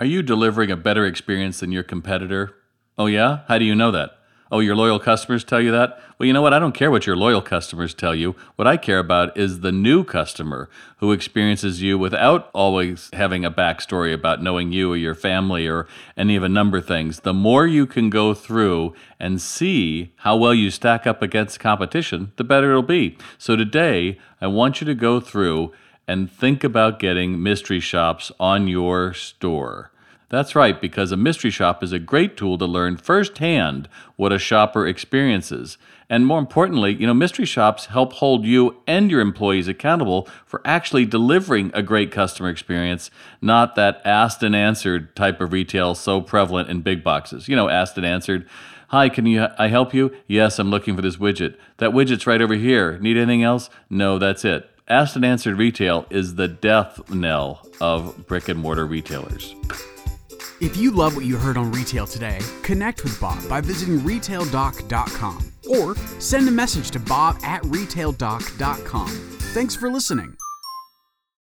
Are you delivering a better experience than your competitor? Oh, yeah? How do you know that? Oh, your loyal customers tell you that? Well, you know what? I don't care what your loyal customers tell you. What I care about is the new customer who experiences you without always having a backstory about knowing you or your family or any of a number of things. The more you can go through and see how well you stack up against competition, the better it'll be. So today, I want you to go through and think about getting mystery shops on your store. That's right, because a mystery shop is a great tool to learn firsthand what a shopper experiences. And more importantly, you know, mystery shops help hold you and your employees accountable for actually delivering a great customer experience, not that asked and answered type of retail so prevalent in big boxes. You know, asked and answered. Hi, can you I help you? Yes, I'm looking for this widget. That widget's right over here. Need anything else? No, that's it. Asked and answered retail is the death knell of brick and mortar retailers. If you love what you heard on Retail today, connect with Bob by visiting retaildoc.com or send a message to bob at retaildoc.com. Thanks for listening.